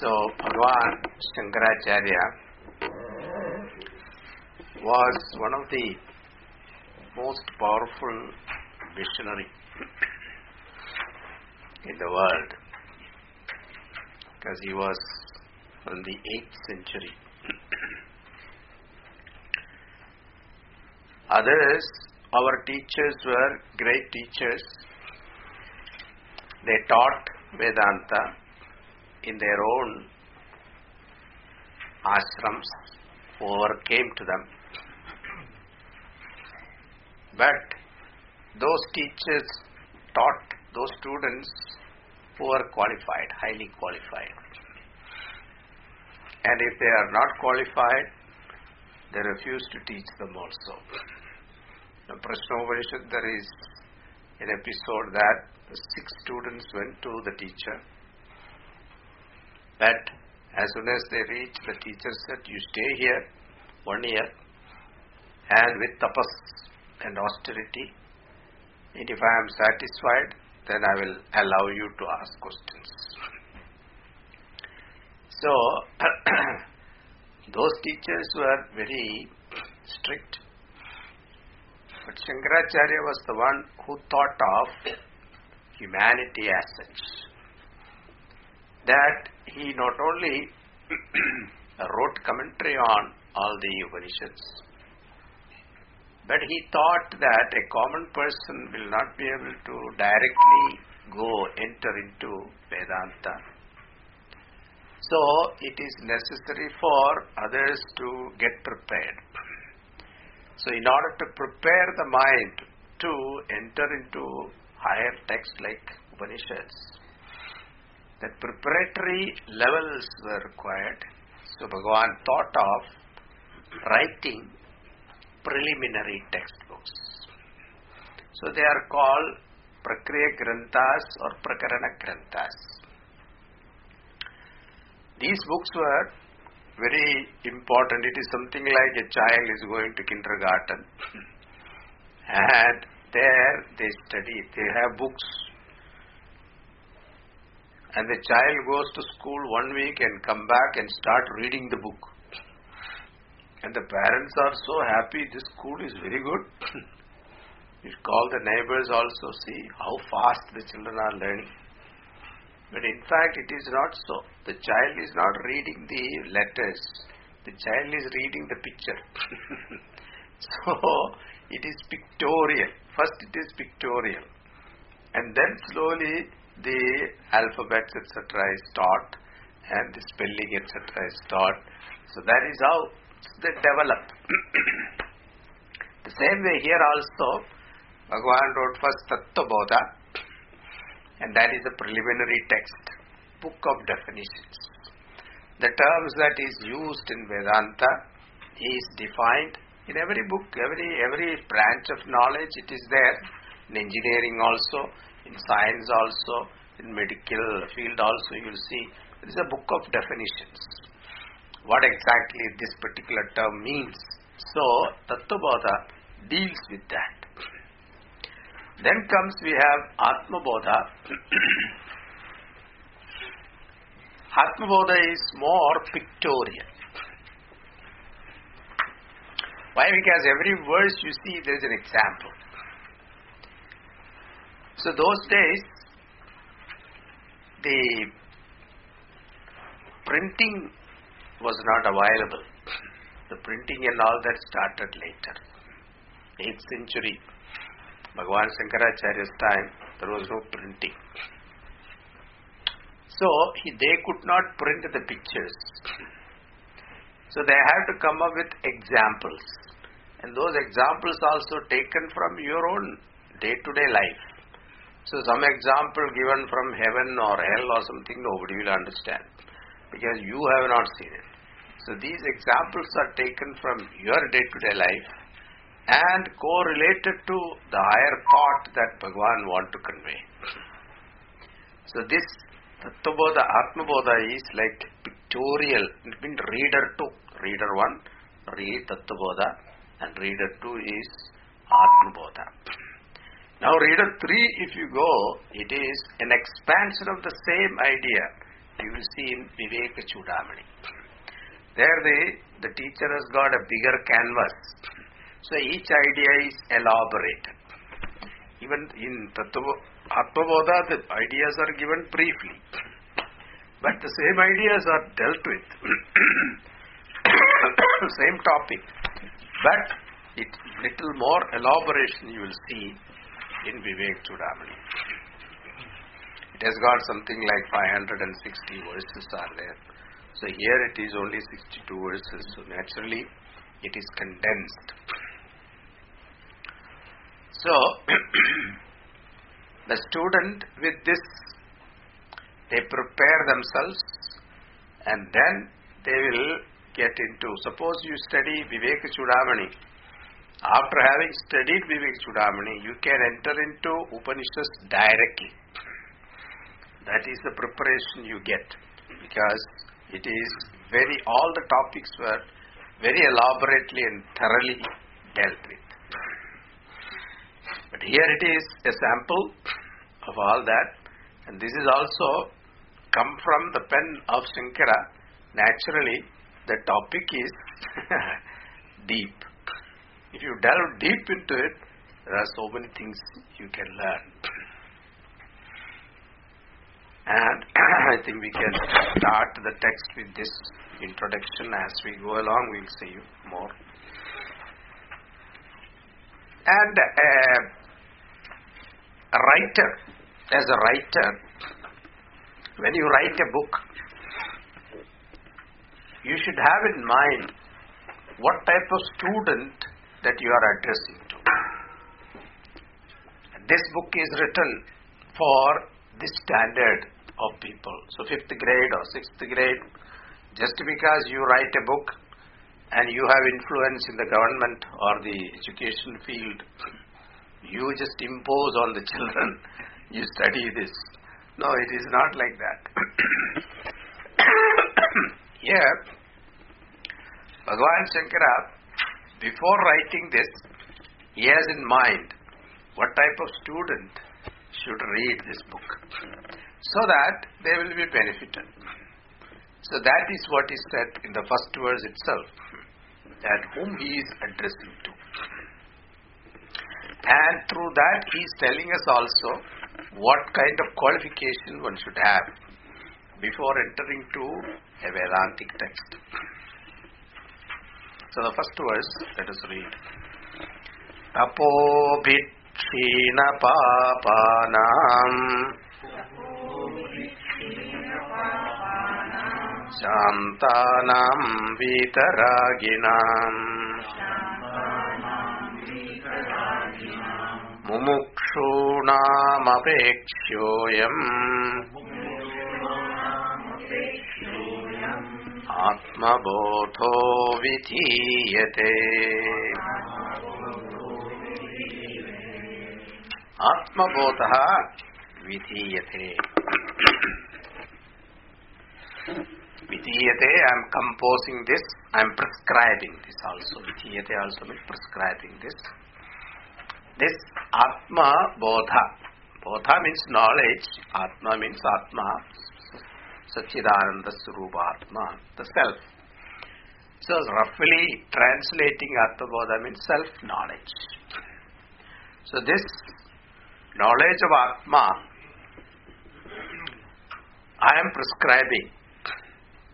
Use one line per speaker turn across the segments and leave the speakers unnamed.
So, Bhagavan Shankaracharya was one of the most powerful missionary in the world because he was from the 8th century. Others, our teachers were great teachers. They taught Vedanta in their own ashrams, whoever came to them. But those teachers taught those students who are qualified, highly qualified. And if they are not qualified, they refuse to teach them also. In Prashna Upanishad, there is an episode that six students went to the teacher. But as soon as they reached, the teacher said, You stay here one year and with tapas and austerity. And if I am satisfied, then I will allow you to ask questions. So, those teachers were very strict. But Shankaracharya was the one who thought of humanity as such. That he not only wrote commentary on all the Upanishads, but he thought that a common person will not be able to directly go enter into Vedanta. So it is necessary for others to get prepared. So in order to prepare the mind to enter into higher texts like Upanishads, that preparatory levels were required. So Bhagavan thought of writing preliminary textbooks. So they are called Prakriya Granthas or Prakarana Granthas. These books were very important. It is something like a child is going to kindergarten and there they study, they have books. And the child goes to school one week and come back and start reading the book. And the parents are so happy, this school is very good. you call the neighbors also, see how fast the children are learning. But in fact, it is not so. The child is not reading the letters, the child is reading the picture. so, it is pictorial. First, it is pictorial. And then slowly the alphabets, etc., is taught, and the spelling, etc., is taught. So, that is how they develop. the same way here also, Bhagavan wrote first Tattva Bodha, and that is the preliminary text, book of definitions. The terms that is used in Vedanta is defined in every book, every every branch of knowledge. It is there in engineering also, in science also, in medical field also. You will see there is a book of definitions. What exactly this particular term means. So Tattvabodha deals with that. Then comes we have Atma Bodha. Atma Bodha is more pictorial. Why? Because every verse you see there is an example. So those days the printing was not available. The printing and all that started later. 8th century. Bhagavan Shankaracharya's time, there was no printing. So, he, they could not print the pictures. So, they have to come up with examples. And those examples also taken from your own day to day life. So, some example given from heaven or hell or something, nobody will understand because you have not seen it. So, these examples are taken from your day to day life and correlated to the higher thought that Bhagavan want to convey. So this Tattvabodha, Atmabodha is like pictorial, it means reader 2. Reader 1, read Tattvabodha and reader 2 is Atmabodha. Now, reader 3, if you go, it is an expansion of the same idea you will see in Viveka Chudamani. There, the, the teacher has got a bigger canvas. So, each idea is elaborated. Even in Tattva, Atmabodha, the ideas are given briefly. But the same ideas are dealt with. same topic. But it little more elaboration you will see in Vivek Chudamani. It has got something like 560 verses are there. So here it is only 62 verses. So naturally it is condensed. So the student with this they prepare themselves and then they will get into suppose you study Vivek Chudamani after having studied Vivek Chudamani, you can enter into Upanishads directly. That is the preparation you get because it is very, all the topics were very elaborately and thoroughly dealt with. But here it is a sample of all that, and this is also come from the pen of Shankara. Naturally, the topic is deep if you delve deep into it, there are so many things you can learn. And I think we can start the text with this introduction. As we go along, we'll see you more. And uh, a writer, as a writer, when you write a book, you should have in mind what type of student that you are addressing to. This book is written for the standard of people. So, fifth grade or sixth grade, just because you write a book and you have influence in the government or the education field, you just impose on the children, you study this. No, it is not like that. Here, Bhagavan Shankara before writing this, he has in mind what type of student should read this book so that they will be benefited. So that is what is said in the first verse itself, that whom he is addressing to. And through that he is telling us also what kind of qualification one should have before entering to a Vedantic text. So the first verse, let us read. Tapobhikshina papanam Shantanam vitaraginam मुमुक्षूणामपेक्ष्योऽयम् आत्मबोधो विधीये आत्मबोध विधीयते। विधीयते I am composing this I am prescribing this also विधीयते also mean prescribing this this atma bodha means knowledge atma means atma. Satchidananda Surupa Atma the self so roughly translating Atma Bodha means self-knowledge so this knowledge of Atma I am prescribing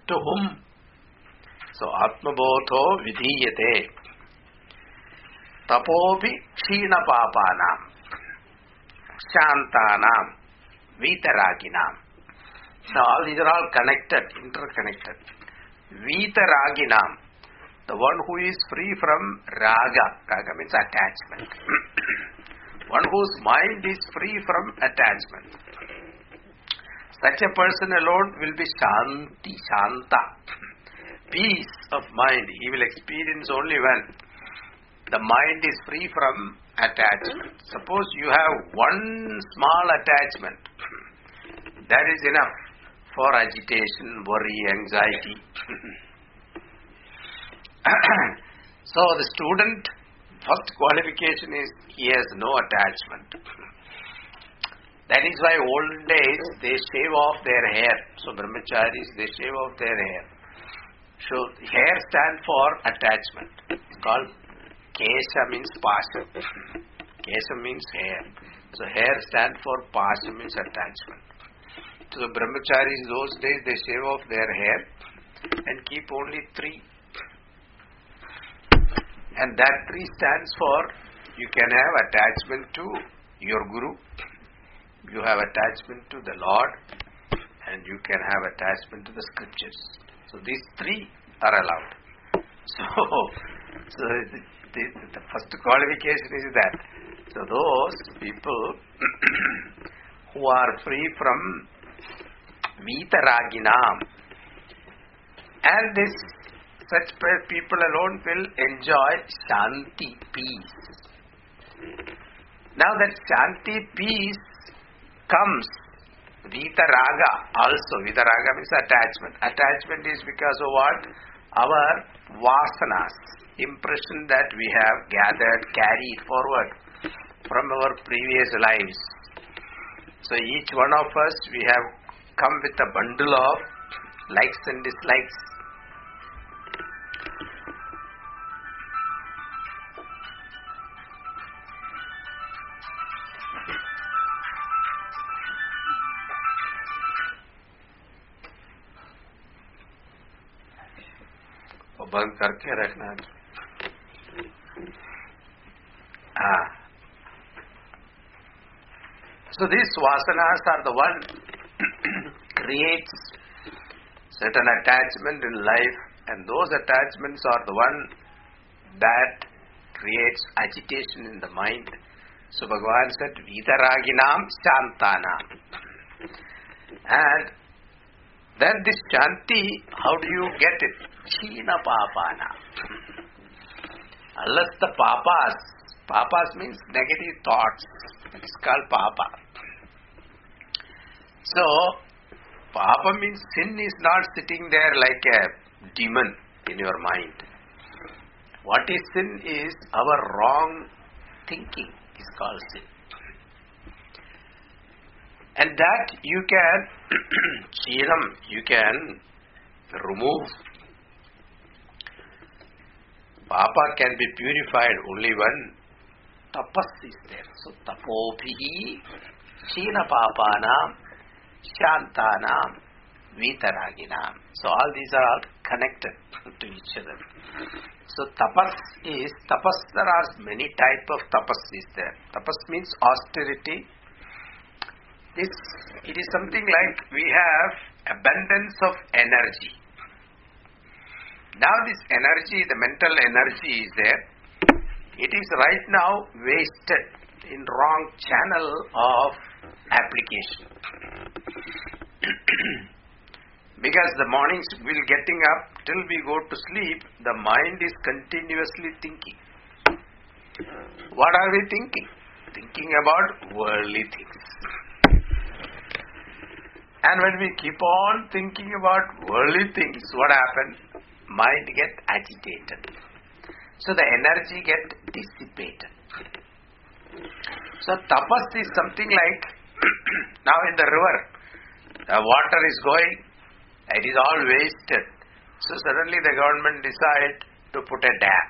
to whom so Atma Bodho Vidhiyate tapobi kshina papanam shantanam vitaraginam now all these are all connected interconnected. Vitaraginam the one who is free from raga raga means attachment. One whose mind is free from attachment. Such a person alone will be shanti shanta. Peace of mind he will experience only when the mind is free from attachment. Suppose you have one small attachment, that is enough for agitation, worry, anxiety. so the student first qualification is he has no attachment. That is why old days they shave off their hair. So brahmacharis they shave off their hair. So hair stand for attachment. It's called kesha means pasha. Kesha means hair. So hair stand for pasha means attachment. So the brahmacharis those days they shave off their hair and keep only three. And that three stands for you can have attachment to your guru, you have attachment to the Lord, and you can have attachment to the scriptures. So these three are allowed. So, so the, the, the first qualification is that. So those people who are free from Vitaraginam and this such people alone will enjoy Shanti, peace. Now that Shanti, peace comes Vitaraga also. Vitaraga means attachment. Attachment is because of what? Our vasanas, impression that we have gathered, carried forward from our previous lives. So each one of us, we have come with a bundle of likes and dislikes. वो बंद करके रखना ah. So these vasanas are the one creates certain attachment in life and those attachments are the one that creates agitation in the mind. So Bhagavan said, Vitaraginam Shantanam. And then this Shanti, how do you get it? China Papana. Unless the papas, papas means negative thoughts. It's called papa. So, papa means sin is not sitting there like a demon in your mind. What is sin is our wrong thinking is called sin. And that you can, chinam, you can remove. Papa can be purified only when tapas is there. So tapobhihi china shantanam vitaraginam. So all these are all connected to each other. So tapas is tapas. There are many type of tapas is there. Tapas means austerity. This it is something like we have abundance of energy. Now this energy, the mental energy is there. It is right now wasted in wrong channel of application. because the mornings we're getting up till we go to sleep, the mind is continuously thinking. What are we thinking? Thinking about worldly things. And when we keep on thinking about worldly things, what happens? Mind get agitated. So the energy get dissipated. So tapas is something like now in the river, the water is going, it is all wasted. So suddenly the government decide to put a dam.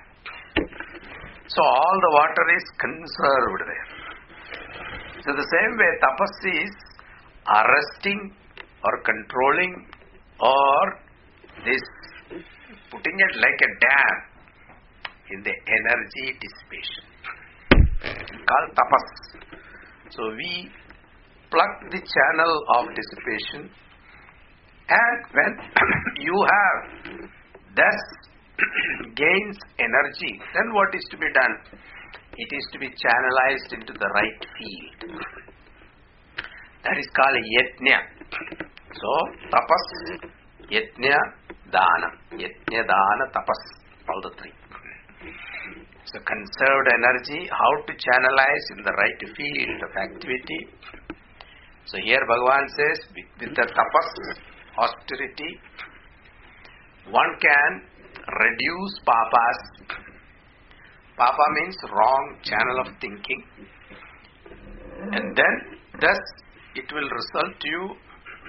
So all the water is conserved there. So the same way tapas is arresting or controlling or this putting it like a dam in the energy dissipation called tapas. So we plug the channel of dissipation and when you have thus gains energy then what is to be done? It is to be channelized into the right field. That is called yajna. So tapas, yajna, dana. Yajna, dana, tapas. All the three. So conserved energy, how to channelize in the right field of activity. So here Bhagavan says, with the tapas, austerity, one can reduce papas, Papa means wrong channel of thinking. And then, thus, it will result you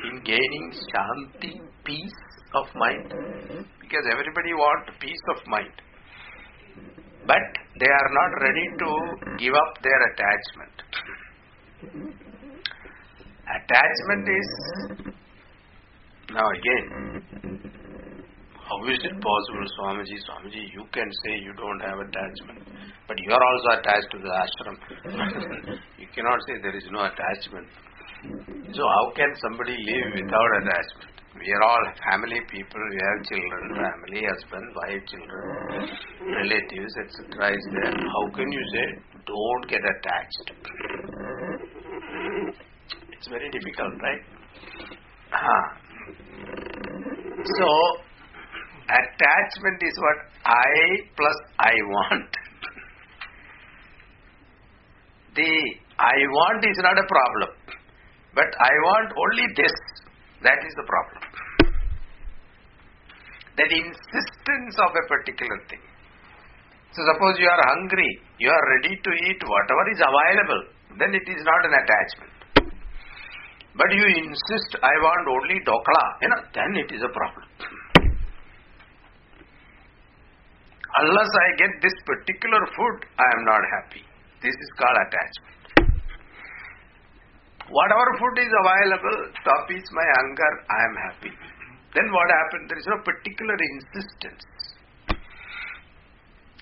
in gaining shanti, peace of mind. Because everybody wants peace of mind. But they are not ready to give up their attachment. Attachment is, now again, how is it possible, Swamiji? Swamiji, you can say you don't have attachment, but you are also attached to the ashram. you cannot say there is no attachment. So, how can somebody live without attachment? We are all family people, we have children, family, husband, wife, children, relatives, etc. is there. How can you say, don't get attached? It's very difficult, right? Ah. So, attachment is what I plus I want. The I want is not a problem, but I want only this. That is the problem. That insistence of a particular thing. So, suppose you are hungry, you are ready to eat whatever is available, then it is not an attachment. But you insist, I want only dhokla, you know, then it is a problem. Unless I get this particular food, I am not happy. This is called attachment. Whatever food is available to appease my hunger, I am happy. Then what happens? There is no particular insistence.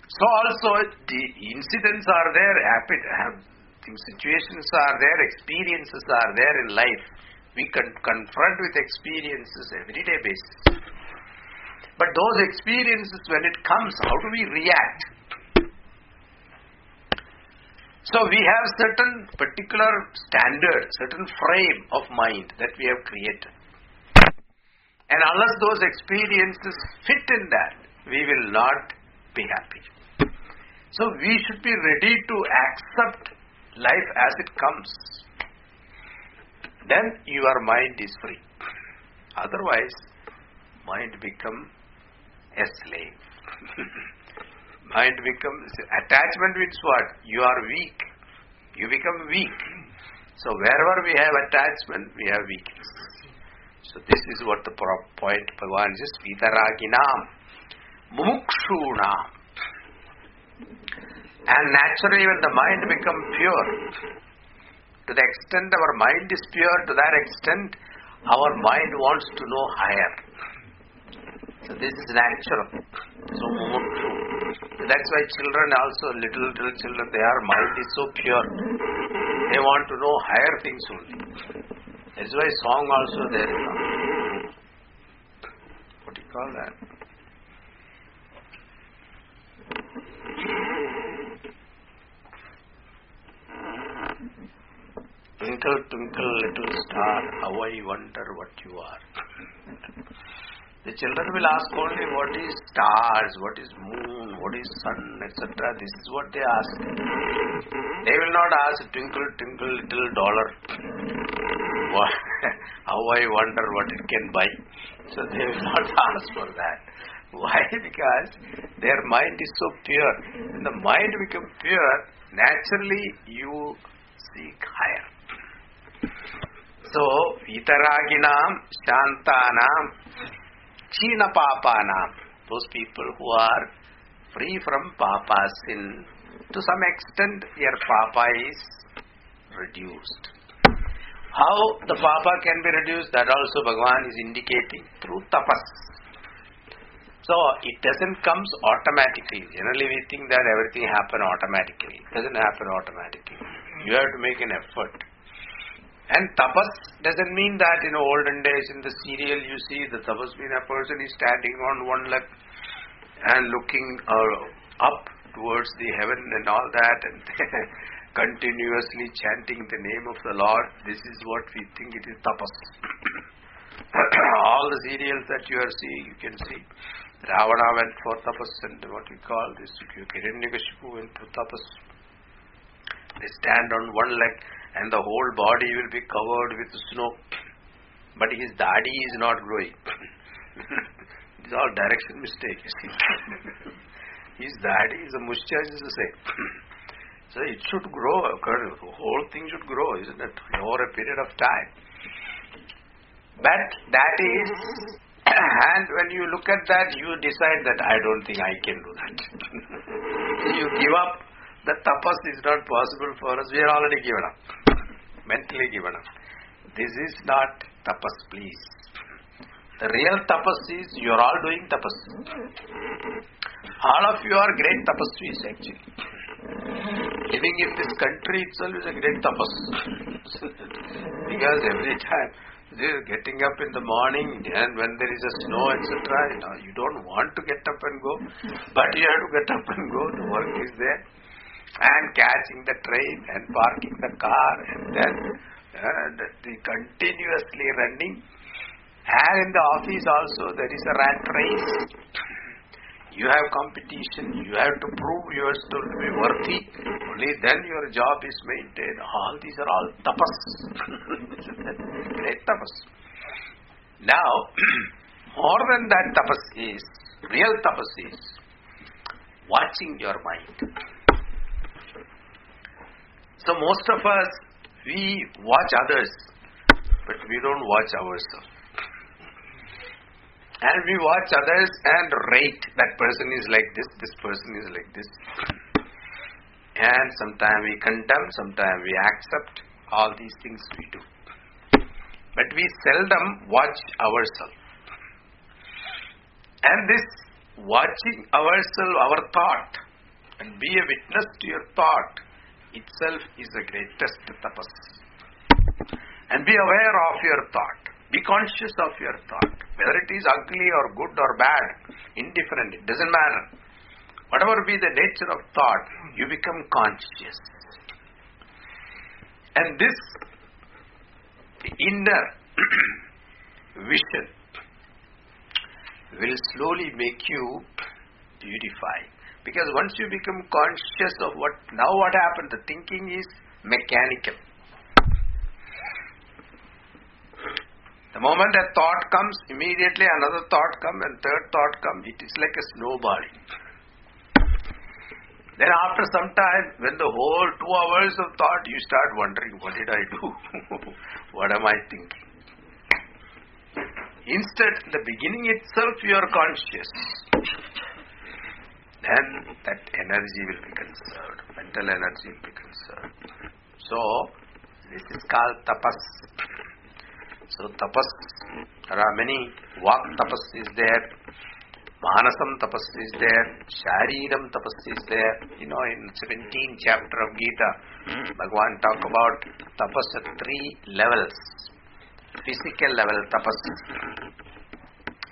So also the incidents are there, happen, situations are there, experiences are there in life. We can confront with experiences everyday basis. But those experiences, when it comes, how do we react? So we have certain particular standard, certain frame of mind that we have created. And unless those experiences fit in that, we will not be happy. So we should be ready to accept life as it comes. Then your mind is free. Otherwise, mind become a slave. mind becomes attachment means what? You are weak. You become weak. So wherever we have attachment, we have weakness. So this is what the point Bhagavan says, Vitaraginam, Mumukshunam. And naturally when the mind becomes pure, to the extent our mind is pure, to that extent our mind wants to know higher. So this is natural. So mumukshu. That's why children also, little little children, their mind is so pure. They want to know higher things only. That's why song also there. What do you call that? Twinkle, twinkle, little star, how I wonder what you are. The children will ask only what is stars, what is moon, what is sun, etc. This is what they ask. They will not ask twinkle, twinkle, little dollar. How I wonder what it can buy. So they will not ask for that. Why? Because their mind is so pure. When the mind becomes pure, naturally you seek higher. So, Vitaraginam, Shantanam, China Papanam, those people who are free from Papa sin, to some extent their Papa is reduced. How the Papa can be reduced, that also Bhagavan is indicating through tapas. So, it doesn't comes automatically. Generally we think that everything happen automatically. It doesn't happen automatically. You have to make an effort. And tapas doesn't mean that in olden days in the serial you see the tapas mean a person is standing on one leg and looking uh, up towards the heaven and all that and continuously chanting the name of the Lord. This is what we think it is tapas. all the serials that you are seeing, you can see. Ravana went for tapas and what we call this Hiranyakashipu went for tapas. They stand on one leg and the whole body will be covered with snow. But his dadi is not growing. it's all direction mistake, you see. His daddy is a mushya is the same. so it should grow, the whole thing should grow, isn't it? Over a period of time. But that is, and when you look at that, you decide that I don't think I can do that. you give up. The tapas is not possible for us. We are already given up. Mentally given up. This is not tapas, please. The real tapas is you are all doing tapas. All of you are great tapasvis actually. Living in this country itself is a great tapas. because every time they're getting up in the morning and when there is a snow, etc., you know, you don't want to get up and go, but you have to get up and go. The work is there. And catching the train and parking the car and then uh, the continuously running. And in the office also there is a rat race. You have competition, you have to prove yourself to be worthy. Only then your job is maintained. All these are all tapas. Great tapas. Now, more than that tapas is, real tapas is watching your mind. So most of us, we watch others, but we don't watch ourselves. And we watch others and rate that person is like this, this person is like this. And sometimes we condemn, sometimes we accept. All these things we do. But we seldom watch ourselves. And this watching ourselves, our thought, and be a witness to your thought itself is the greatest tapas. And be aware of your thought. Be conscious of your thought. Whether it is ugly or good or bad, indifferent, it doesn't matter. Whatever be the nature of thought, you become conscious. And this inner vision will slowly make you beautify. Because once you become conscious of what, now what happened, the thinking is mechanical. The moment a thought comes, immediately another thought comes and third thought comes. It is like a snowballing. Then after some time, when the whole two hours of thought, you start wondering, what did I do? what am I thinking? Instead, the beginning itself you are conscious. Then that energy will be conserved. Mental energy will be conserved. So, this is called tapas. So tapas, there are many. Vak tapas is there, Manasam tapas is there, Shariram tapas is there. You know, in 17th chapter of Gita, Bhagavan talk about tapas at three levels. Physical level tapas,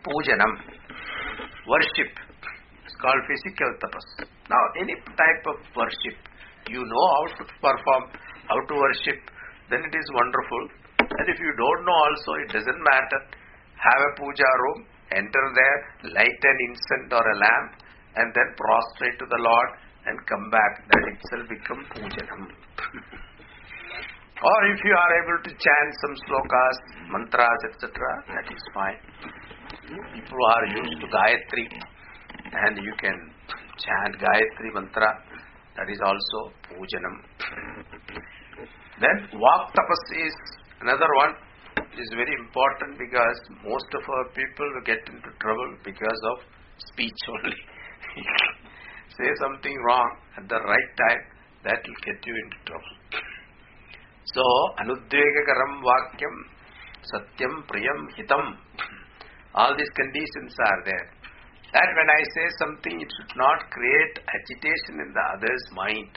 pujanam, worship. It's called physical tapas. Now, any type of worship, you know how to perform, how to worship, then it is wonderful. And if you don't know also, it doesn't matter. Have a puja room, enter there, light an incense or a lamp, and then prostrate to the Lord and come back. That itself become pujanam. or if you are able to chant some slokas, mantras, etc., that is fine. People are used to Gayatri, and you can chant Gayatri mantra. That is also pujanam. Then Vak tapas is Another one is very important because most of our people get into trouble because of speech only. Say something wrong at the right time, that will get you into trouble. So, anudvegakaram vakyam, satyam priyam hitam. All these conditions are there. That when I say something, it should not create agitation in the other's mind.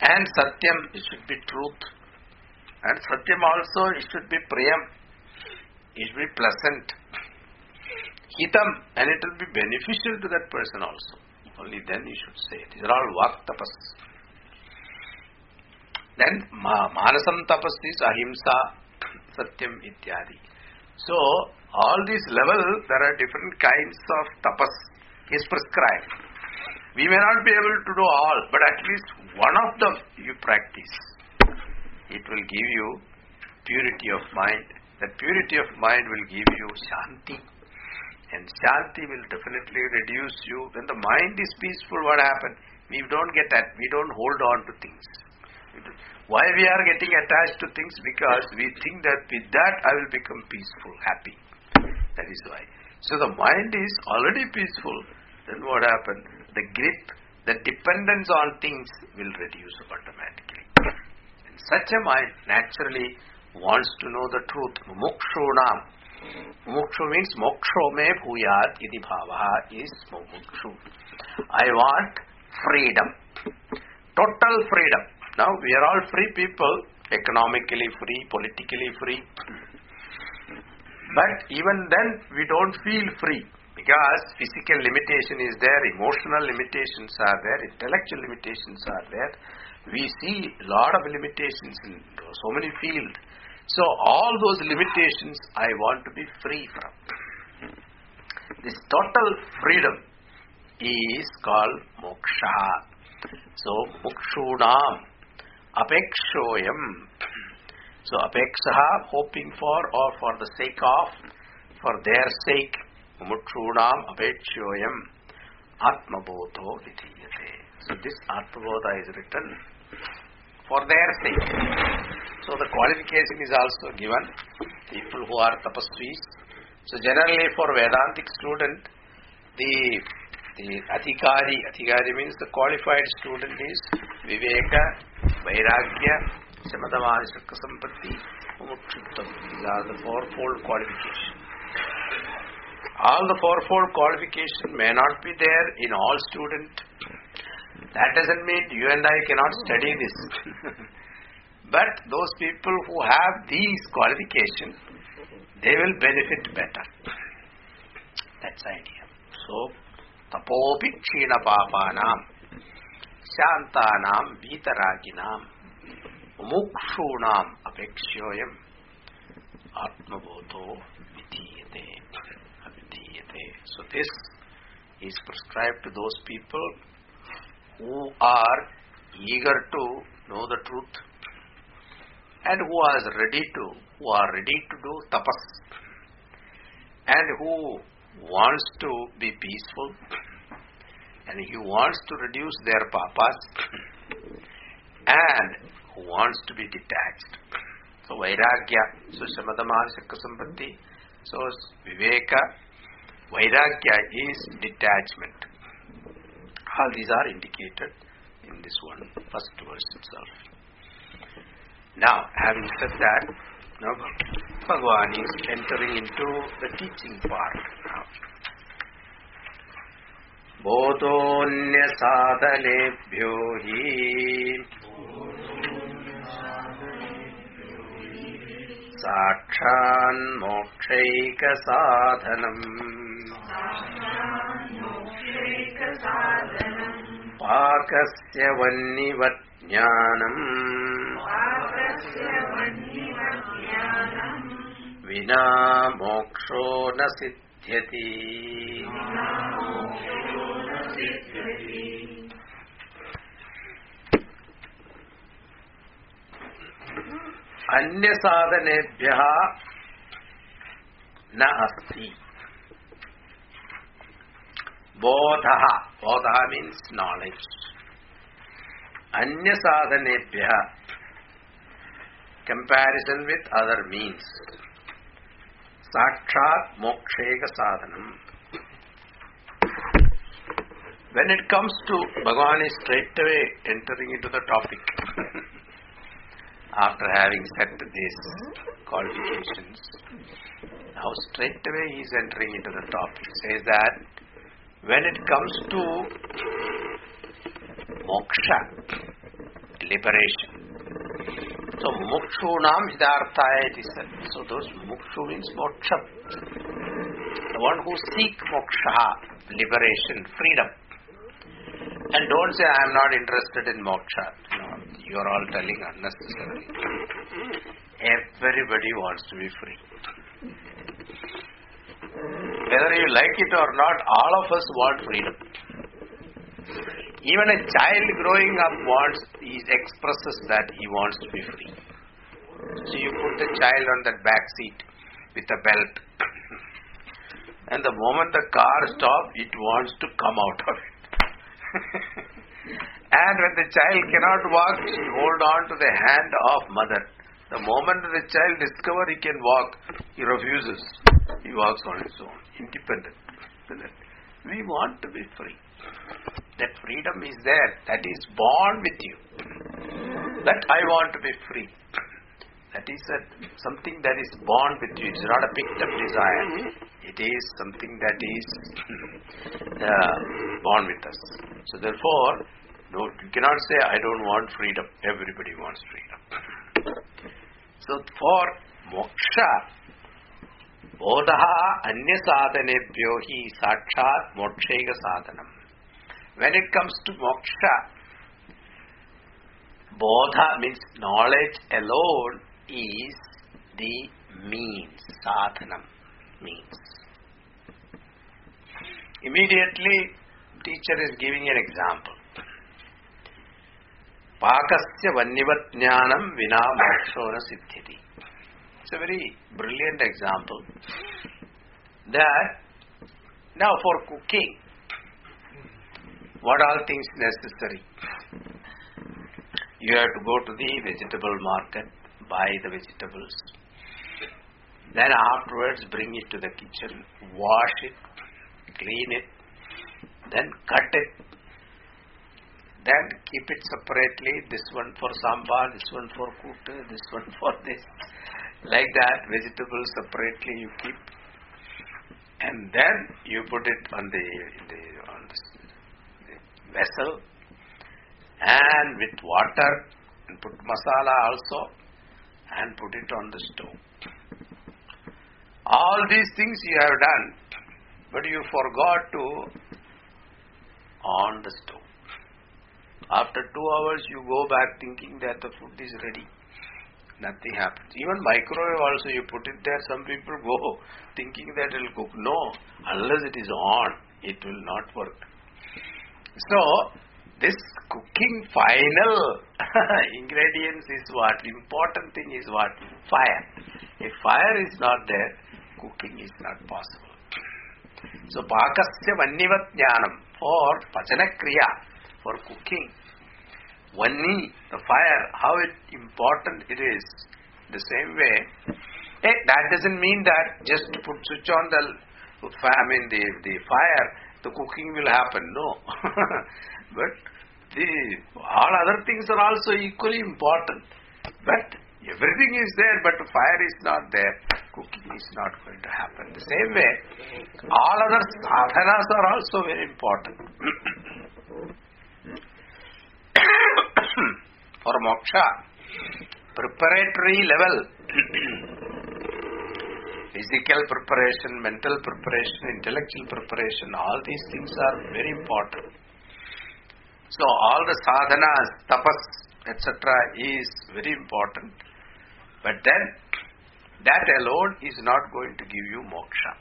And satyam, it should be truth. And satyam also, it should be priyam. It should be pleasant. Hitam, and it will be beneficial to that person also. Only then you should say. it. These are all vak tapas. Then ma- manasam tapas is ahimsa, satyam ityadi. So, all these levels, there are different kinds of tapas is prescribed. We may not be able to do all, but at least one of them you practice. It will give you purity of mind. That purity of mind will give you shanti And Shanti will definitely reduce you. When the mind is peaceful, what happens? We don't get that. We don't hold on to things. Why we are getting attached to things? Because we think that with that I will become peaceful, happy. That is why. So the mind is already peaceful. Then what happens? The grip, the dependence on things will reduce automatically. Such a mind naturally wants to know the truth. Mumukshunam. Mumukshu means moksho me bhuyat iti bhavaha is mumukshu. I want freedom. Total freedom. Now we are all free people, economically free, politically free. But even then we don't feel free because physical limitation is there, emotional limitations are there, intellectual limitations are there. We see a lot of limitations in so many fields. So all those limitations I want to be free from. This total freedom is called moksha. So mukshunam apekshoyam. So apeksha hoping for or for the sake of, for their sake, mukshunam apekshoyam atmabodho vidhiyate. So this atmabodha is written for their sake. So the qualification is also given. People who are tapasvis. So generally for Vedantic student, the the adhikari, adhikari means the qualified student is Viveka, Vairagya, Samadhamani Sampatti, Mumukshuttam. These are the fourfold qualification. All the fourfold qualification may not be there in all student. That doesn't mean you and I cannot study this. but those people who have these qualifications, they will benefit better. That's the idea. So, tapopi kshina papanam, shantanam vitaraginam, mukshunam apekshoyam, atmabodho. Vidhiyate. So this is prescribed to those people who are eager to know the truth and who are ready to who are ready to do tapas and who wants to be peaceful and he wants to reduce their papas and who wants to be detached. So vairagya so samadhamana sakkasampatti so viveka vairagya is detachment all these are indicated in this one first verse itself. Now, having said that, now Bhagavan is entering into the teaching part now. बोधोऽन्य साधनेभ्यो हि साक्षान्मोक्षैकसाधनम् पाकस्य वह्निवत् ज्ञानम् विना मोक्षो न सिद्ध्यति। अन्यसाधनेभ्यः न अस्ति Bodha, Bodha means knowledge. anya sadhanebhya comparison with other means. sakshat mokshega sadhanam when it comes to bhagavan is straight away entering into the topic. After having set these qualifications now straight away he is entering into the topic. Says that when it comes to moksha liberation so mukshunam hidarthaya is said. So those mukshu means moksha. The one who seek moksha, liberation, freedom. And don't say I am not interested in moksha. No, you are all telling unnecessarily. Everybody wants to be free. Whether you like it or not, all of us want freedom. Even a child growing up wants, he expresses that he wants to be free. So you put the child on that back seat with a belt And the moment the car stops, it wants to come out of it. and when the child cannot walk, she hold on to the hand of mother. The moment the child discovers he can walk, he refuses. He walks on his own, independent. We want to be free. That freedom is there. That is born with you. That I want to be free. That is a, something that is born with you. It's not a picked up desire. It is something that is uh, born with us. So therefore, no, you cannot say I don't want freedom. Everybody wants freedom. So for moksha, bodha anya sadhanebhyo hi sakshat mokshega sadhanam. When it comes to moksha, bodha means knowledge alone is the means, sadhanam means. Immediately, teacher is giving an example. Vannivat jnanam vina mokshona siddhiti. It's a very brilliant example that now for cooking, what all things necessary? You have to go to the vegetable market, buy the vegetables. Then afterwards bring it to the kitchen, wash it, clean it, then cut it, then keep it separately, this one for sambar, this one for kootu, this one for this. Like that, vegetables separately you keep. And then you put it on the, the on the, the vessel and with water and put masala also and put it on the stove. All these things you have done, but you forgot to on the stove. After two hours, you go back thinking that the food is ready. Nothing happens. Even microwave also, you put it there. Some people go thinking that it will cook. No, unless it is on, it will not work. So, this cooking final ingredients is what? Important thing is what? Fire. If fire is not there, cooking is not possible. So, pakasya vannivat jnanam for pachana kriya, for cooking. Vanni, the fire, how it important it is. The same way, eh, that doesn't mean that just put switch on the, I mean the the fire, the cooking will happen. No, but the all other things are also equally important. But everything is there, but fire is not there. Cooking is not going to happen. The same way, all other sadhanas are also very important. For moksha, preparatory level, physical preparation, mental preparation, intellectual preparation, all these things are very important. So all the sadhanas, tapas, etc. is very important. But then, that alone is not going to give you moksha.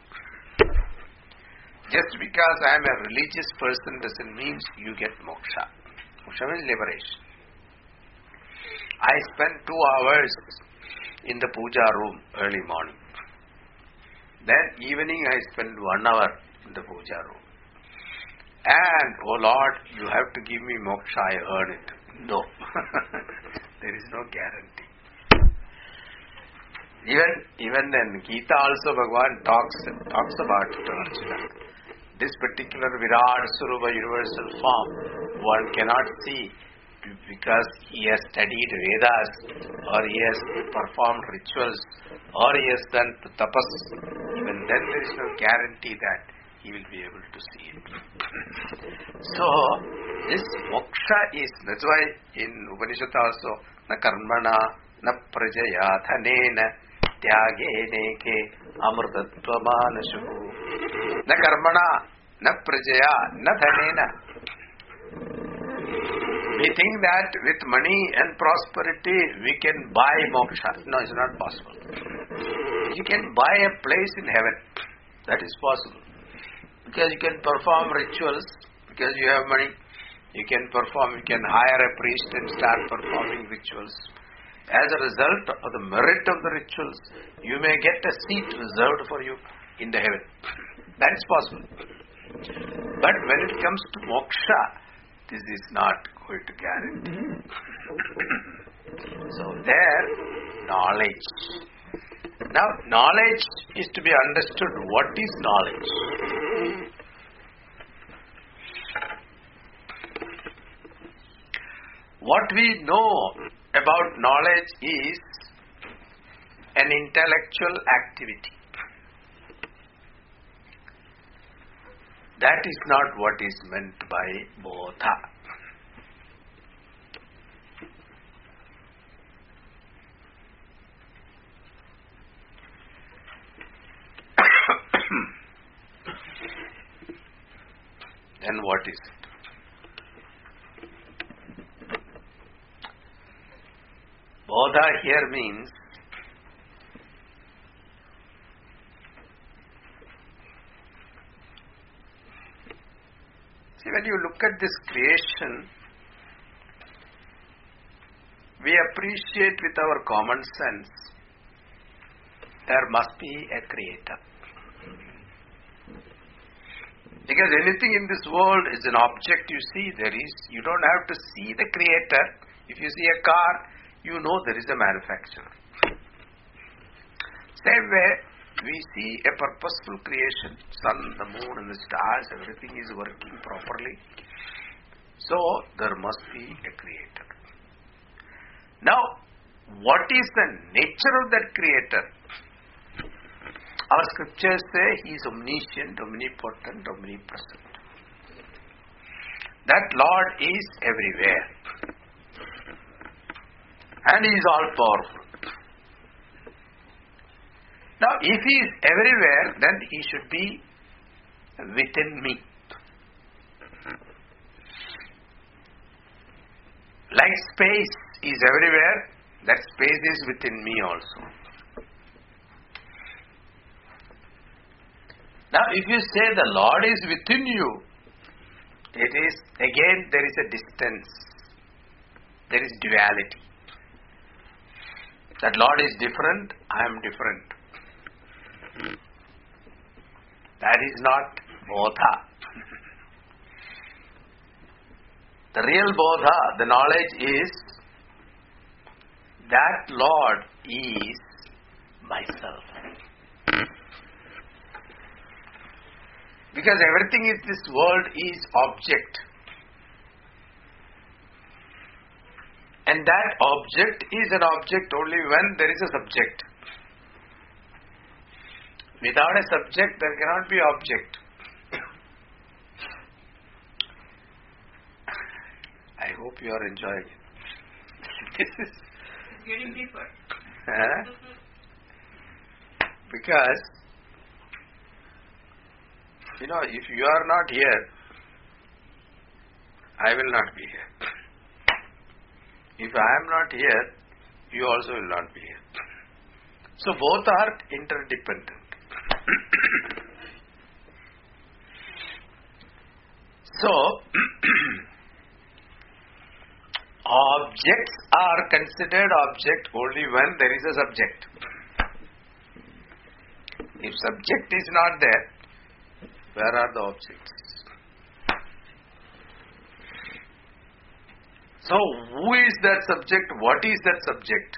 Just because I am a religious person doesn't mean you get moksha. Moksha means liberation. I spend two hours in the puja room early morning. Then evening I spend one hour in the puja room. And, oh Lord, you have to give me moksha, I earn it. No. there is no guarantee. Even even then Gita also Bhagavan talks talks about it Arjuna. This particular Virat Swarupa universal form one cannot see because he has studied Vedas or he has performed rituals or he has done tapas. Even then there is no guarantee that he will be able to see it. so this moksha is that's why in Upanishad also na karmana na prajaya tyagene ke amrtatvamanashu na karmana na prajaya na dhanena we think that with money and prosperity we can buy moksha. No, it's not possible. You can buy a place in heaven. That is possible. Because you can perform rituals, because you have money. You can perform, you can hire a priest and start performing rituals. As a result of the merit of the rituals, you may get a seat reserved for you in the heaven. That is possible. But when it comes to moksha, this is not going to guarantee. Hmm. so there, knowledge. Now, knowledge is to be understood. What is knowledge? What we know about knowledge is an intellectual activity. That is not what is meant by bodha. then what is it? Bodha here means See, when you look at this creation, we appreciate with our common sense there must be a creator. Because anything in this world is an object you see, there is, you don't have to see the creator. If you see a car, you know there is a manufacturer. Same way, we see a purposeful creation sun, the moon, and the stars, everything is working properly. So, there must be a creator. Now, what is the nature of that creator? Our scriptures say he is omniscient, omnipotent, omnipresent. That Lord is everywhere. And he is all powerful. Now, if he is everywhere, then he should be within me. Like space is everywhere, that space is within me also. Now, if you say the Lord is within you, it is again there is a distance, there is duality. That Lord is different, I am different. That is not bodha. The real bodha, the knowledge is that Lord is myself. Because everything in this world is object. And that object is an object only when there is a subject. Without a subject, there cannot be object. I hope you are enjoying it. this is
It's getting deeper.
Huh? because you know if you are not here i will not be here if i am not here you also will not be here so both are interdependent so objects are considered object only when there is a subject. If subject is not there where are the objects? So who is that subject? What is that subject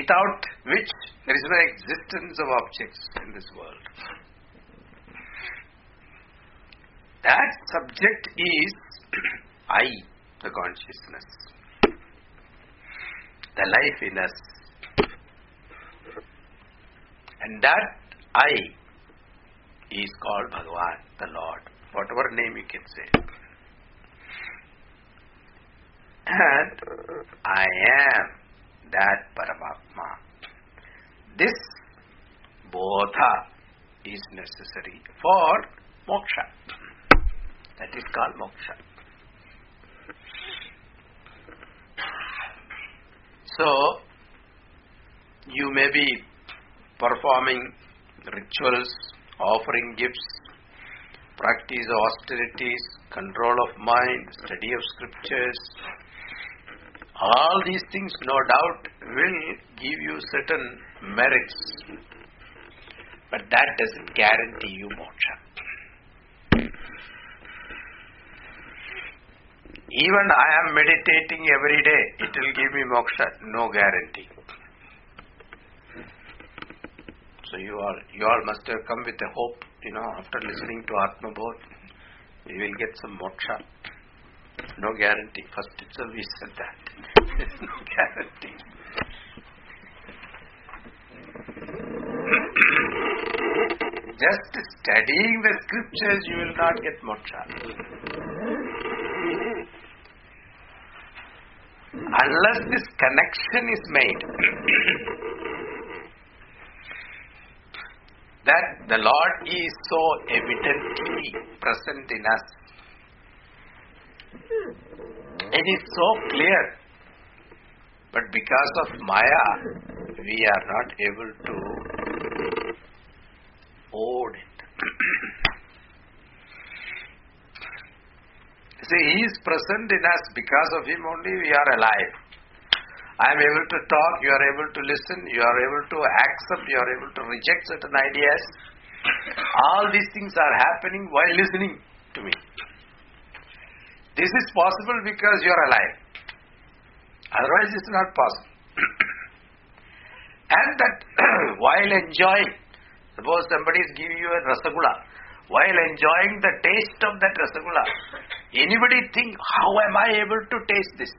without which there is no existence of objects in this world that subject is I, the consciousness, the life in us. And that I is called Bhagavan, the Lord, whatever name you can say. And I am that Paramatma. This bodha is necessary for moksha. That is called moksha. So, you may be performing rituals, offering gifts, practice of austerities, control of mind, study of scriptures. All these things, no doubt, will give you certain merits. But that doesn't guarantee you moksha. Even I am meditating every day, it will give me moksha, no guarantee. So you all, you all must have come with a hope, you know, after listening to Atma Bodh, you will get some moksha. No guarantee. First itself we said that. no guarantee. Just studying the scriptures, you will not get moksha. Unless this connection is made that the Lord is so evidently present in us. It is so clear. But because of Maya, we are not able to own it. See, He is present in us. Because of Him only we are alive. I am able to talk, you are able to listen, you are able to accept, you are able to reject certain ideas. All these things are happening while listening to me. This is possible because you are alive. Otherwise, it's not possible. and that while enjoying, suppose somebody is giving you a rasagula, while enjoying the taste of that rasagula, anybody think, how am I able to taste this?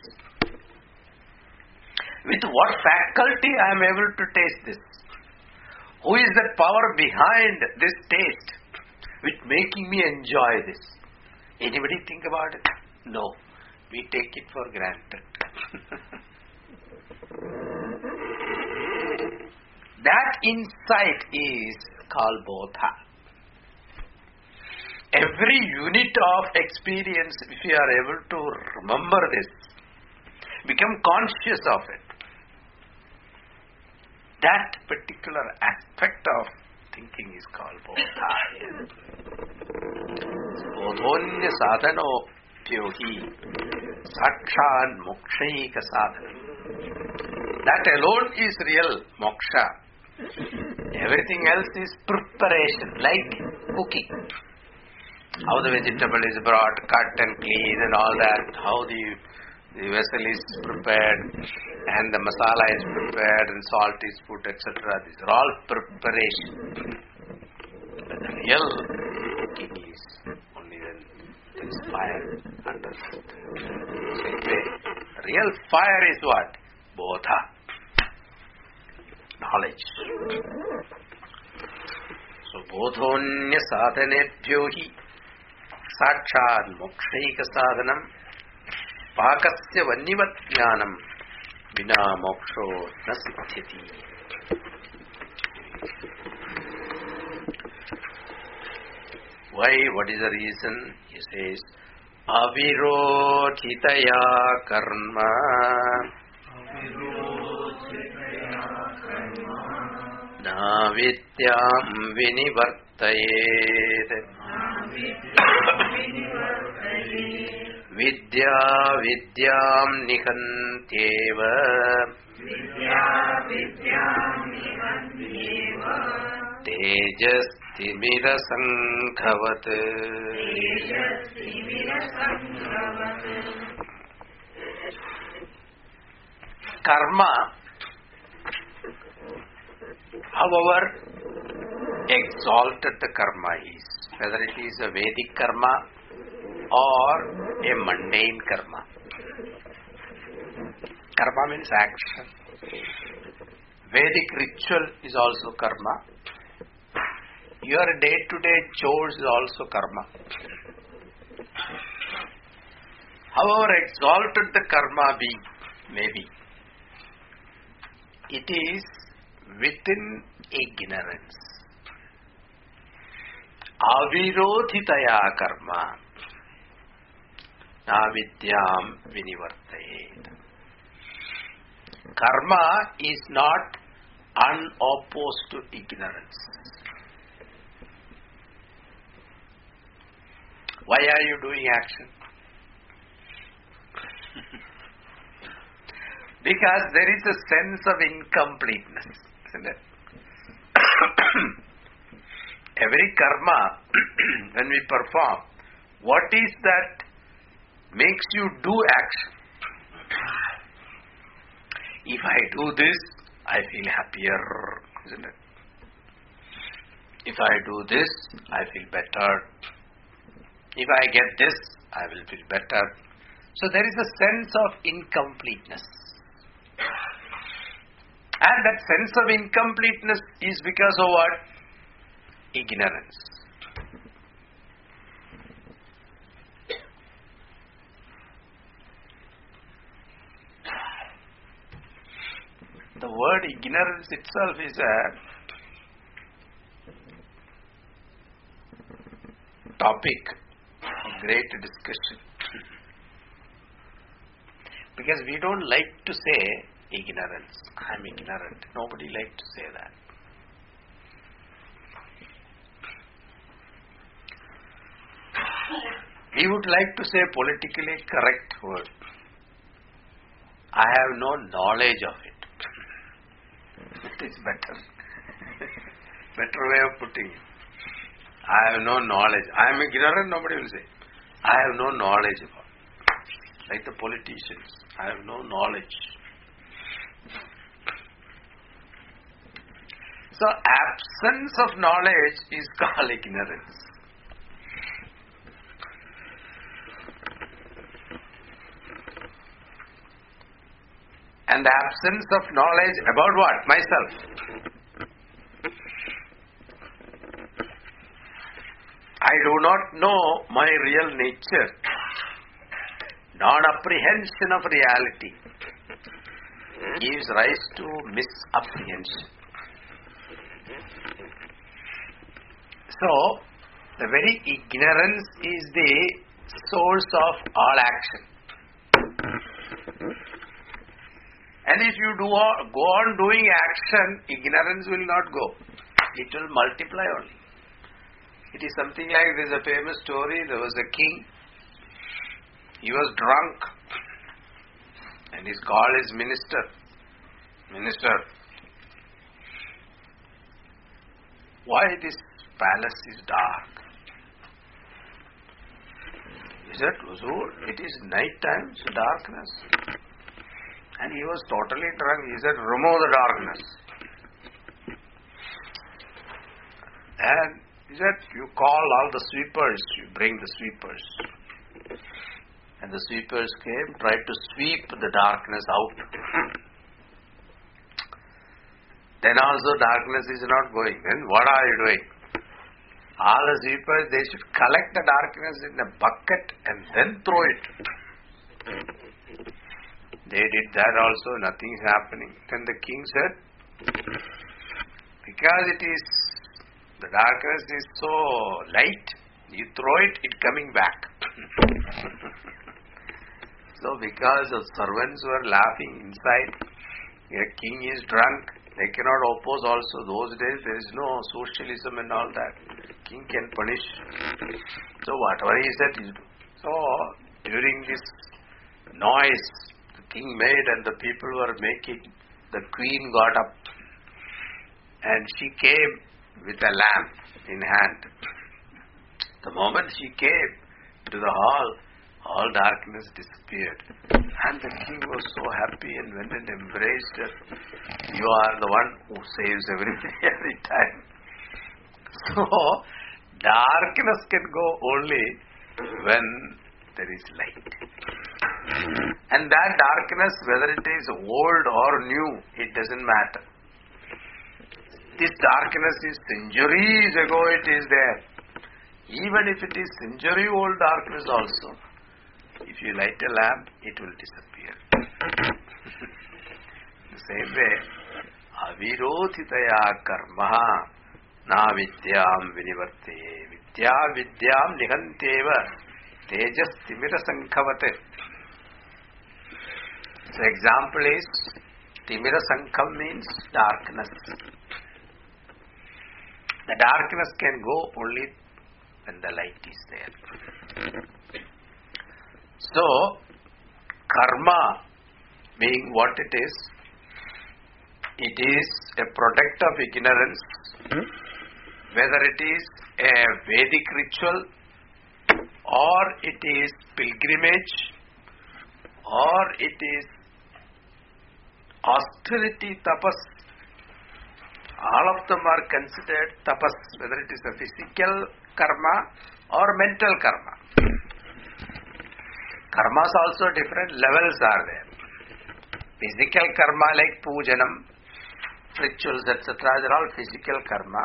With what faculty I am able to taste this? Who is the power behind this taste which making me enjoy this? Anybody think about it? No. We take it for granted. that insight is called bodha. Every unit of experience, if you are able to remember this, become conscious of it, that particular aspect of thinking is called bodha. Bodhonya sadhano That alone is real moksha. Everything else is preparation, like cooking. How the vegetable is brought, cut and clean and all that, how the, the vessel is prepared and the masala is prepared and salt is put, etc. These are all preparation. But the real cooking is there is fire underfoot. Same way, real fire is what? Bodha. Knowledge. So, bodhonya sadhanebhyo hi साक्षात् मोक्षैकसाधनं पाकस्य वन्यवत् ज्ञानं विना मोक्षो न सिद्ध्यति Why? What is the reason? He says, अविरोचितया कर्म। विद्यां विनिवर्तयेत्। विद्या विद्याम् निहन्त्येव। तेजस्तिमिरसङ्खवत् कर्म how however exalted karma is whether it is a Vedic karma or a mundane karma karma means action Vedic ritual is also karma Your day to day chores is also karma. However exalted the karma be, maybe, it is within ignorance. Avirodhitaya karma navidyam vinivartayet. Karma is not unopposed to ignorance. Why are you doing action? because there is a sense of incompleteness, isn't it? every karma, when we perform, what is that makes you do action? If I do this, I feel happier, isn't it? If I do this, I feel better. If I get this, I will feel better. So there is a sense of incompleteness. And that sense of incompleteness is because of what? Ignorance. The word ignorance itself is a topic great discussion. Because we don't like to say ignorance. I'm ignorant. Nobody likes to say that. We would like to say politically correct word. I have no knowledge of it. It is better. better way of putting it. I have no knowledge. I am ignorant, nobody will say. I have no knowledge about. Like the politicians. I have no knowledge. So absence of knowledge is called ignorance. And absence of knowledge about what? Myself. I do not know my real nature. Non-apprehension of reality gives rise to misapprehension. So, the very ignorance is the source of all action. And if you do go on doing action, ignorance will not go. It will multiply only. It is something like there's a famous story. There was a king. He was drunk. And he called his minister. Minister, why this palace is dark? He said, Huzur, it is night time, so darkness. And he was totally drunk. He said, remove the darkness. And he said, you call all the sweepers, you bring the sweepers. And the sweepers came, tried to sweep the darkness out. then also darkness is not going. Then what are you doing? All the sweepers, they should collect the darkness in a bucket and then throw it. They did that also, nothing is happening. Then the king said, because it is, the darkness is so light, you throw it, it coming back. so because the servants were laughing inside, a king is drunk, they cannot oppose also. Those days there is no socialism and all that. King can punish. So whatever he said, he do. So during this noise the king made and the people were making, the queen got up and she came with a lamp in hand. The moment she came to the hall, all darkness disappeared. And the king was so happy and went and embraced her. You are the one who saves everybody every time. So, darkness can go only when there is light. And that darkness, whether it is old or new, it doesn't matter. This darkness is centuries ago it is there. Even if it is century old darkness also, if you light a lamp, it will disappear. the same way, avirodhitaya karma na vidyam vinivarte vidya vidyam nihanteva tejas timira sankhavate. So example is timira sankham means darkness. The darkness can go only when the light is there. So, karma being what it is, it is a product of ignorance whether it is a Vedic ritual or it is pilgrimage or it is austerity tapas all of them are considered tapas whether it is a physical karma or mental karma. Karmas also different levels are there. Physical karma like pujanam rituals etc they're all physical karma.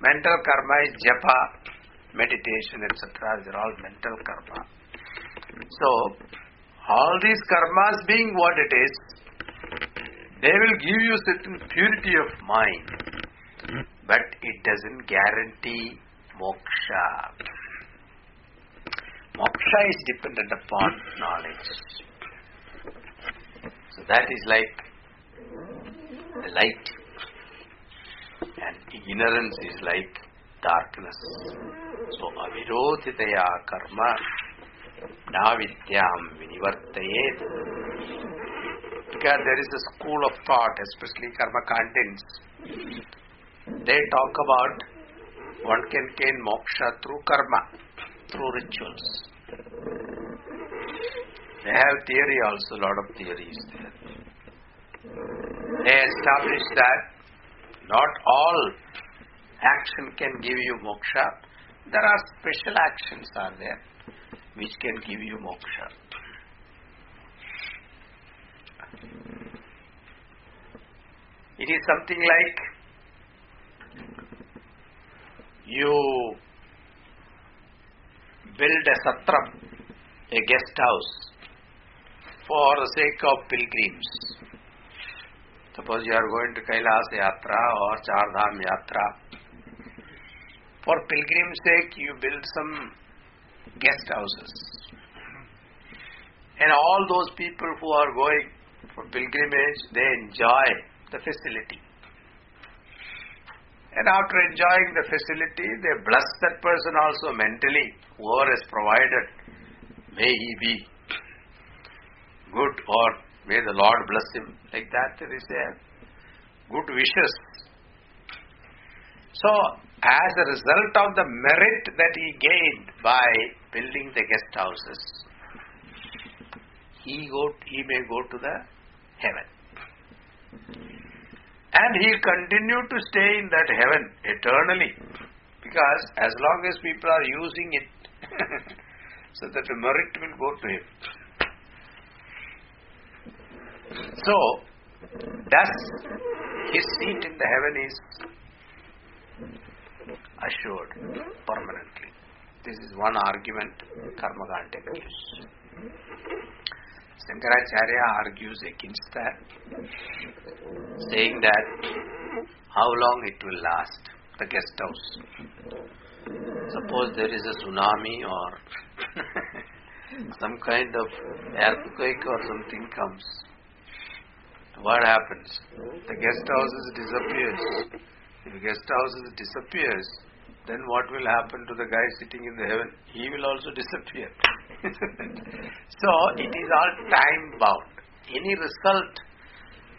Mental karma is japa meditation etc they're all mental karma. So all these karmas being what it is they will give you certain purity of mind but it doesn't guarantee moksha. Moksha is dependent upon knowledge. So that is like the light. And ignorance is like darkness. So avirodhitaya karma navidyam vinivartayet there is a school of thought especially karma contents they talk about one can gain moksha through karma through rituals they have theory also a lot of theories there they establish that not all action can give you moksha. There are special actions are there which can give you moksha. Hmm. It is something like you build a satram, a guest house for the sake of pilgrims. Suppose you are going to Kailas Yatra or Char Dham Yatra. For pilgrim's sake, you build some guest houses. And all those people who are going for pilgrimage, they enjoy the facility. And after enjoying the facility, they bless that person also mentally, whoever is provided. May he be good or may the Lord bless him. Like that, there is a good wishes. So, as a result of the merit that he gained by building the guest houses, he go he may go to the heaven. And he'll continue to stay in that heaven eternally. Because as long as people are using it, so that the merit will go to him. So, thus his seat in the heaven is assured permanently. This is one argument Karmakanda gives. Shankaracharya argues against that, saying that how long it will last, the guest house. Suppose there is a tsunami or some kind of earthquake or something comes. What happens? The guest houses disappears. If guest houses disappears, then what will happen to the guy sitting in the heaven? He will also disappear. so it is all time bound. Any result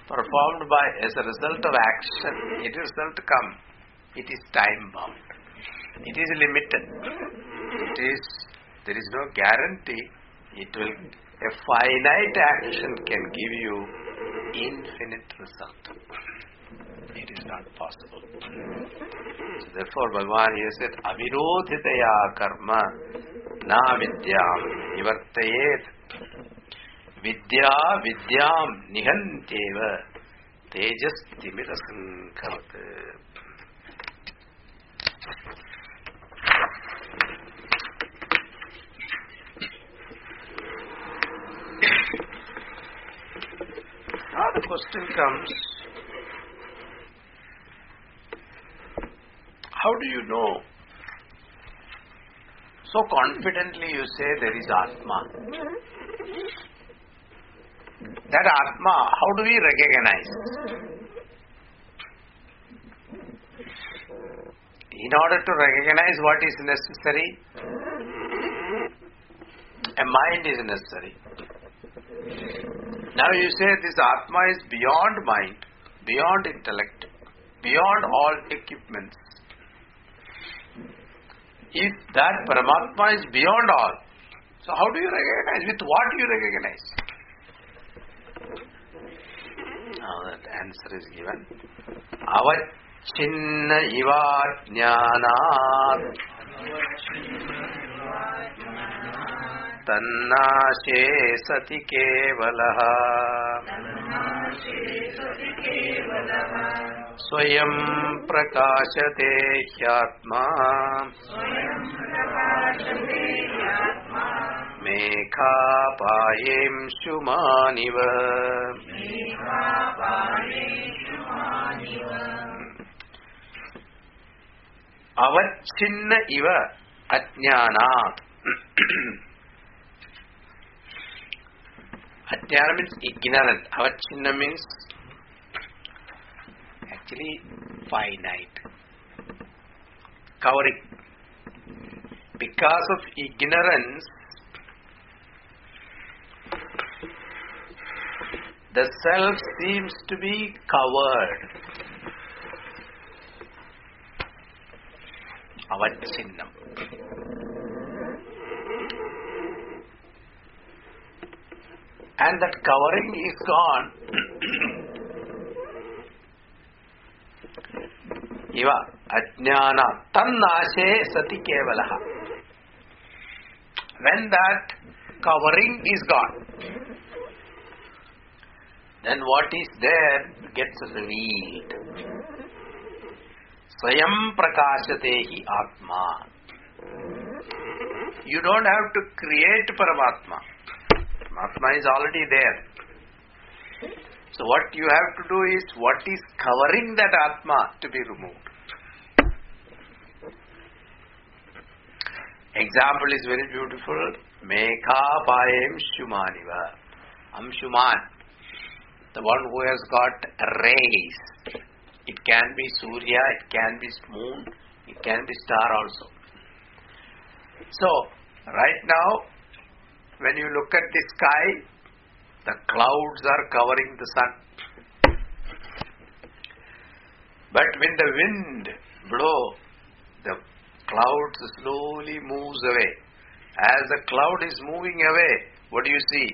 performed by as a result of action, any result come, it is time bound. It is limited. It is there is no guarantee. It will a finite action can give you infinite result. It is not possible. So therefore, Bhagavan here said, Avirodhitaya karma vidyam nivartayet. Vidya vidyam nihantyeva tejas timirasankavat. Now the question comes, how do you know? So confidently you say there is Atma. That Atma, how do we recognize? In order to recognize what is necessary, a mind is necessary. Now you say this Atma is beyond mind, beyond intellect, beyond all equipments. If that Paramatma is beyond all, so how do you recognize? With what you recognize? Now that answer is given. Avachinna iva jnanat तन्नाशे सति केवलः। स्वयं प्रकाशते ह्यात्मा। मेघापायेंशुमानिव अवच्छिन्न इव अज्ञानात् Ajnana means ignorant. Avachinna means actually finite. Covering. Because of ignorance, the self seems to be covered. Avachinnam. And that covering is gone. Ajnana tannashe sati kevalaha. When that covering is gone, then what is there gets revealed. Swayam prakashatehi atma. You don't have to create Paramatma. Atma is already there. So what you have to do is what is covering that Atma to be removed. Example is very beautiful. Mekha Payem Shumaniva. Amshuman. The one who has got rays. It can be Surya, it can be moon, it can be star also. So, right now, when you look at the sky, the clouds are covering the sun. But when the wind blows, the clouds slowly moves away. As the cloud is moving away, what do you see?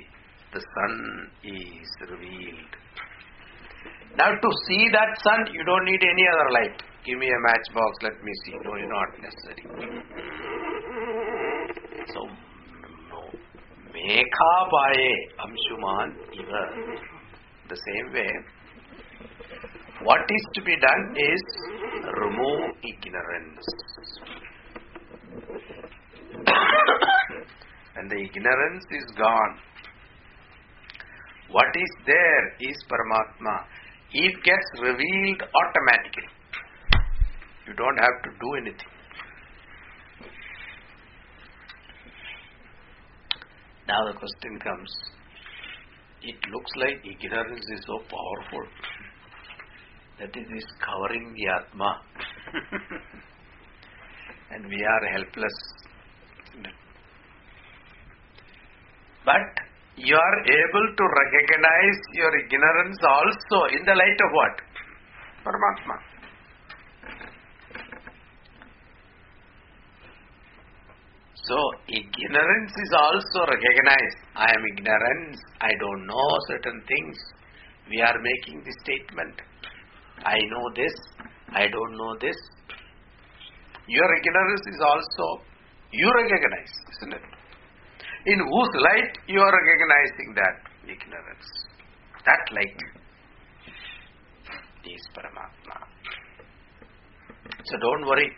The sun is revealed. Now to see that sun, you don't need any other light. Give me a matchbox, let me see. No, not necessary. So Mekhapaye Amshuman Iva. The same way, what is to be done is remove ignorance. and the ignorance is gone, what is there is Paramatma. It gets revealed automatically. You don't have to do anything. Now the question comes, it looks like ignorance is so powerful that it is covering the Atma and we are helpless. But you are able to recognize your ignorance also in the light of what? Paramatma. So, ignorance is also recognized. I am ignorant, I don't know certain things. We are making the statement. I know this, I don't know this. Your ignorance is also, you recognize, isn't it? In whose light you are recognizing that ignorance? That light is Paramatma. So don't worry.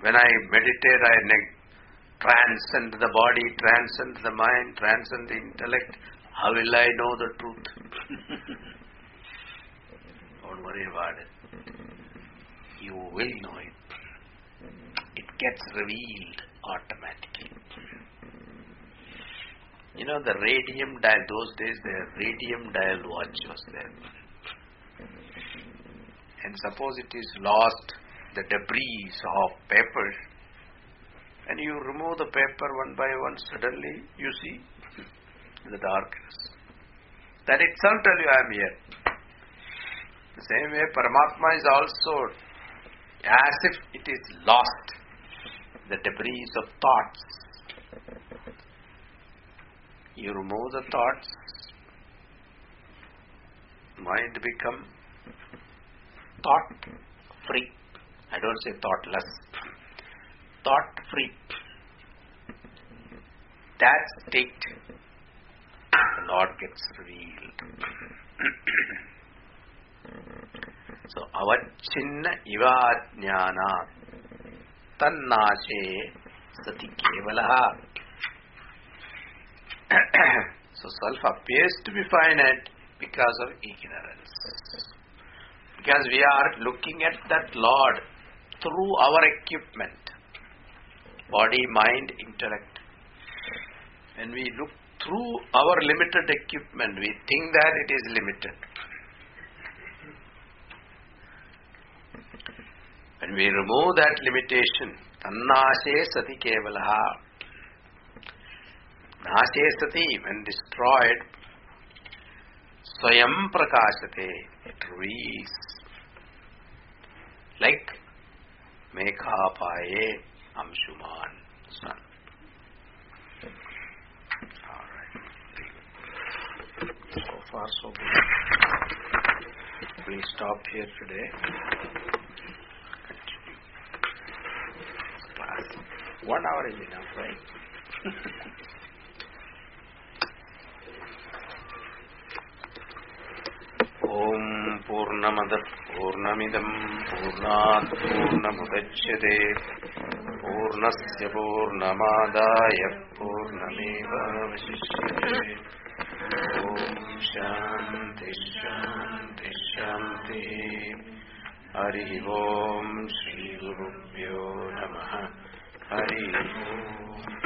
When I meditate, I neg- transcend the body, transcend the mind, transcend the intellect. How will I know the truth? Don't worry about it. You will know it. It gets revealed automatically. You know the radium dial, those days the radium dial watch was there. And suppose it is lost, the debris of paper and you remove the paper one by one, suddenly you see the darkness. That itself tell you I am here. The same way Paramatma is also as if it is lost, the debris of thoughts. You remove the thoughts, mind become thought free. I don't say thoughtless, thought free. That state, the Lord gets revealed. so, avachinna ivajnana tannashe sati kevalaha. so, self appears to be finite because of ignorance. Because we are looking at that Lord through our equipment body, mind, intellect. When we look through our limited equipment, we think that it is limited. When we remove that limitation, tannashe sati kevalaha. Nashe sati, when destroyed, swayam prakashate, it reads like Meghapaye Amshuman sun. Alright. So far so good. Please stop here today. Continue. Class. One hour is enough, right? ॐ पूर्णमदः पूर्णमिदम् पूर्णात् पूर्णमुदच्यते पूर्णस्य पूर्णमादाय पूर्णमेवावशिष्यते ॐ शान्तिः हरिः ॐ श्रीगुरुभ्यो नमः। हरिः ओम्।